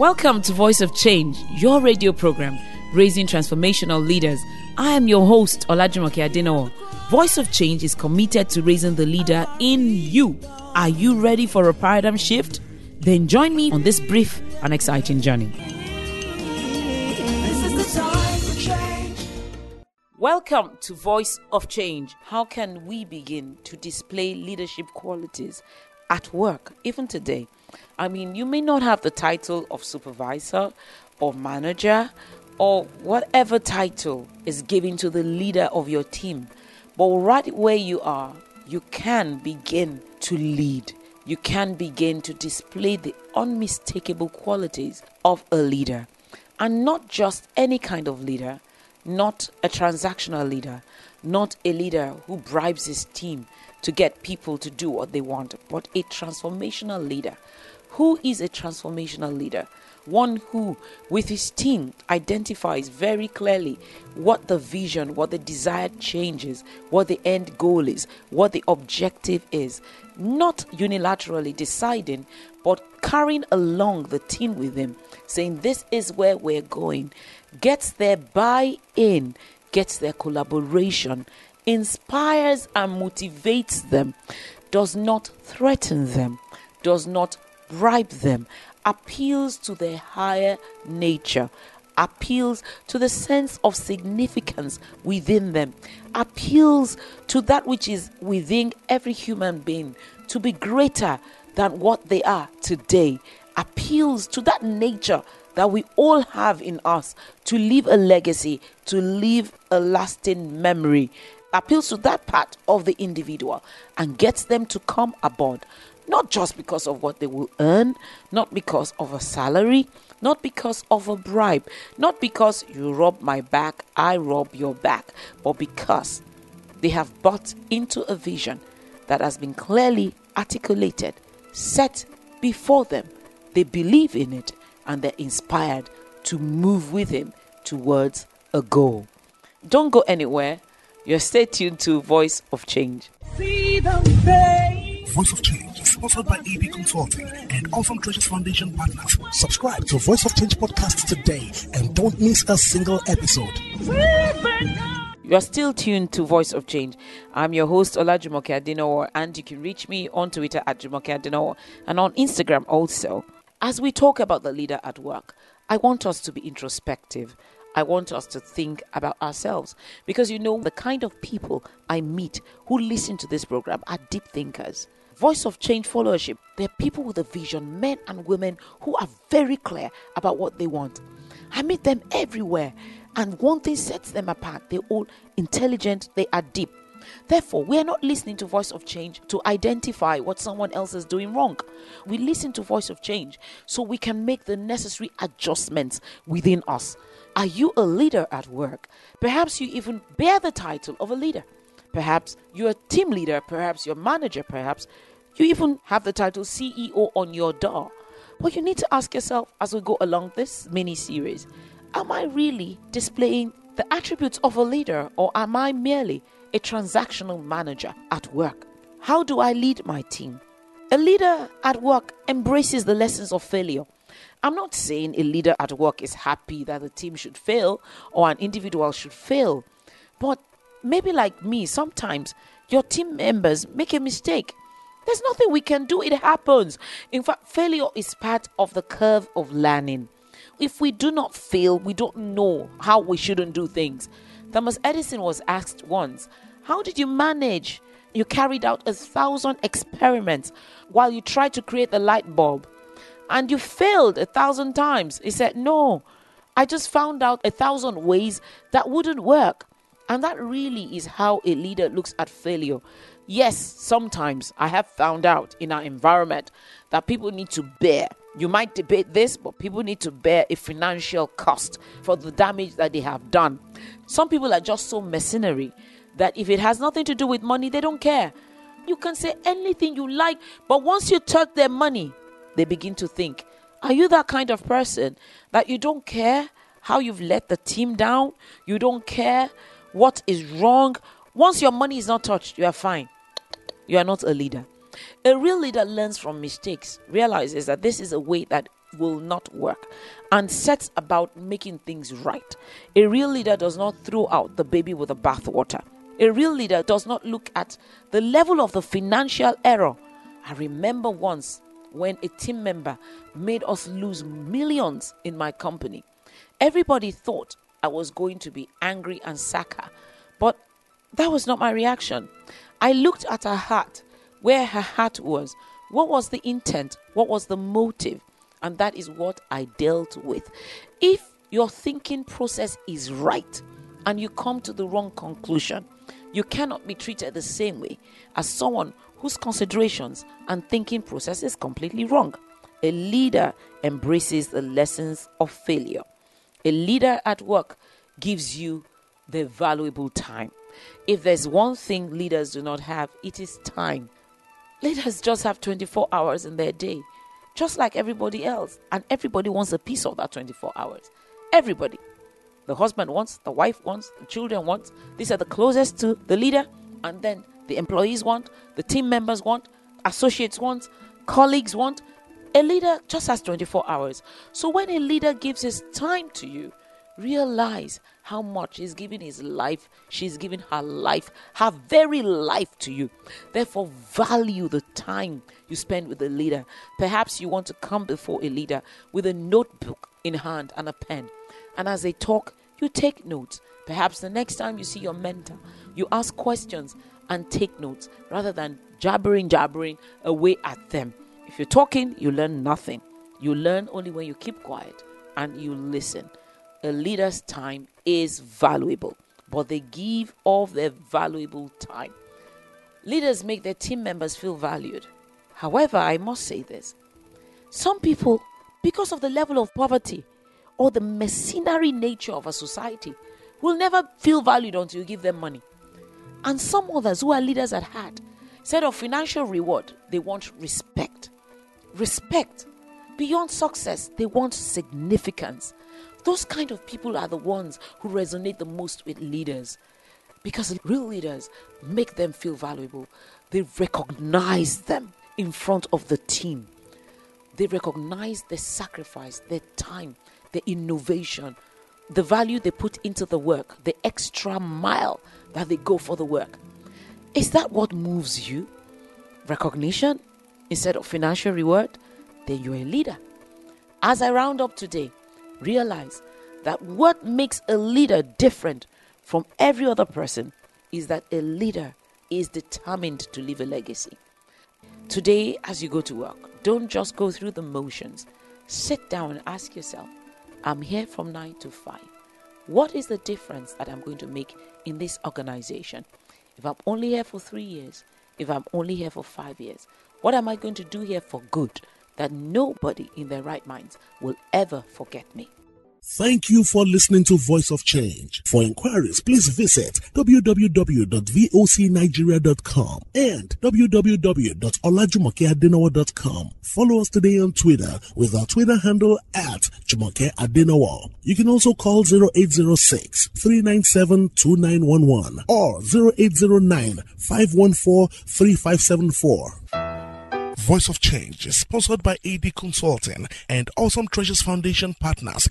Welcome to Voice of Change, your radio program raising transformational leaders. I am your host, Olajumoke Adenowo. Voice of Change is committed to raising the leader in you. Are you ready for a paradigm shift? Then join me on this brief and exciting journey. Welcome to Voice of Change. How can we begin to display leadership qualities at work, even today? I mean, you may not have the title of supervisor or manager or whatever title is given to the leader of your team, but right where you are, you can begin to lead. You can begin to display the unmistakable qualities of a leader. And not just any kind of leader, not a transactional leader, not a leader who bribes his team to get people to do what they want, but a transformational leader who is a transformational leader? One who, with his team, identifies very clearly what the vision, what the desired changes, what the end goal is, what the objective is. Not unilaterally deciding, but carrying along the team with him, saying, This is where we're going. Gets their buy in, gets their collaboration, inspires and motivates them, does not threaten them, does not bribe them, appeals to their higher nature, appeals to the sense of significance within them, appeals to that which is within every human being to be greater than what they are today, appeals to that nature that we all have in us to leave a legacy, to leave a lasting memory, appeals to that part of the individual and gets them to come aboard not just because of what they will earn, not because of a salary, not because of a bribe, not because you rob my back, I rob your back, but because they have bought into a vision that has been clearly articulated, set before them. They believe in it and they're inspired to move with him towards a goal. Don't go anywhere. You're stay tuned to Voice of Change. Voice of Change is sponsored by AD Consulting and Awesome Treasures Foundation partners. Subscribe to Voice of Change podcast today and don't miss a single episode. You are still tuned to Voice of Change. I'm your host Olajumoke Adenowo, and you can reach me on Twitter at Jumoke Adenowo and on Instagram also. As we talk about the leader at work, I want us to be introspective. I want us to think about ourselves because you know the kind of people I meet who listen to this program are deep thinkers. Voice of Change followership, they're people with a vision, men and women who are very clear about what they want. I meet them everywhere, and one thing sets them apart they're all intelligent, they are deep. Therefore, we are not listening to Voice of Change to identify what someone else is doing wrong. We listen to Voice of Change so we can make the necessary adjustments within us. Are you a leader at work? Perhaps you even bear the title of a leader. Perhaps you're a team leader, perhaps you're manager, perhaps you even have the title CEO on your door. But you need to ask yourself as we go along this mini series Am I really displaying the attributes of a leader, or am I merely a transactional manager at work? How do I lead my team? A leader at work embraces the lessons of failure. I'm not saying a leader at work is happy that the team should fail or an individual should fail, but maybe like me, sometimes your team members make a mistake. There's nothing we can do, it happens. In fact, failure is part of the curve of learning. If we do not fail, we don't know how we shouldn't do things. Thomas Edison was asked once, How did you manage? You carried out a thousand experiments while you tried to create the light bulb and you failed a thousand times. He said, No, I just found out a thousand ways that wouldn't work. And that really is how a leader looks at failure. Yes, sometimes I have found out in our environment that people need to bear. You might debate this, but people need to bear a financial cost for the damage that they have done. Some people are just so mercenary that if it has nothing to do with money, they don't care. You can say anything you like, but once you touch their money, they begin to think, Are you that kind of person that you don't care how you've let the team down? You don't care what is wrong? Once your money is not touched, you are fine. You are not a leader. A real leader learns from mistakes, realizes that this is a way that will not work and sets about making things right. A real leader does not throw out the baby with the bathwater. A real leader does not look at the level of the financial error. I remember once when a team member made us lose millions in my company. Everybody thought I was going to be angry and sack her, but that was not my reaction. I looked at her heart, where her heart was. What was the intent? What was the motive? And that is what I dealt with. If your thinking process is right and you come to the wrong conclusion, you cannot be treated the same way as someone whose considerations and thinking process is completely wrong. A leader embraces the lessons of failure. A leader at work gives you the valuable time. If there's one thing leaders do not have, it is time. Leaders just have 24 hours in their day, just like everybody else. And everybody wants a piece of that 24 hours. Everybody. The husband wants, the wife wants, the children want. These are the closest to the leader. And then the employees want, the team members want, associates want, colleagues want. A leader just has 24 hours. So when a leader gives his time to you, realize how much he's giving his life, she's giving her life, her very life to you. Therefore, value the time you spend with a leader. Perhaps you want to come before a leader with a notebook in hand and a pen. And as they talk, you take notes. Perhaps the next time you see your mentor, you ask questions and take notes rather than jabbering, jabbering away at them. If you're talking, you learn nothing. You learn only when you keep quiet and you listen a leader's time is valuable, but they give of their valuable time. Leaders make their team members feel valued. However, I must say this some people, because of the level of poverty or the mercenary nature of a society, will never feel valued until you give them money. And some others who are leaders at heart, instead of financial reward, they want respect. Respect. Beyond success, they want significance. Those kind of people are the ones who resonate the most with leaders because real leaders make them feel valuable. They recognize them in front of the team. They recognize their sacrifice, their time, their innovation, the value they put into the work, the extra mile that they go for the work. Is that what moves you? Recognition instead of financial reward? Then you're a leader. As I round up today, realize that what makes a leader different from every other person is that a leader is determined to leave a legacy. Today, as you go to work, don't just go through the motions. Sit down and ask yourself, I'm here from 9 to 5. What is the difference that I'm going to make in this organization? If I'm only here for three years, if I'm only here for five years, what am I going to do here for good that nobody in their right minds will ever forget me? Thank you for listening to Voice of Change. For inquiries, please visit www.vocnigeria.com and www.olajumokeadenowo.com. Follow us today on Twitter with our Twitter handle at Jumoke Adenowo. You can also call 0806 397 2911 or 0809 514 3574. Voice of Change is sponsored by AD Consulting and Awesome Treasures Foundation partners.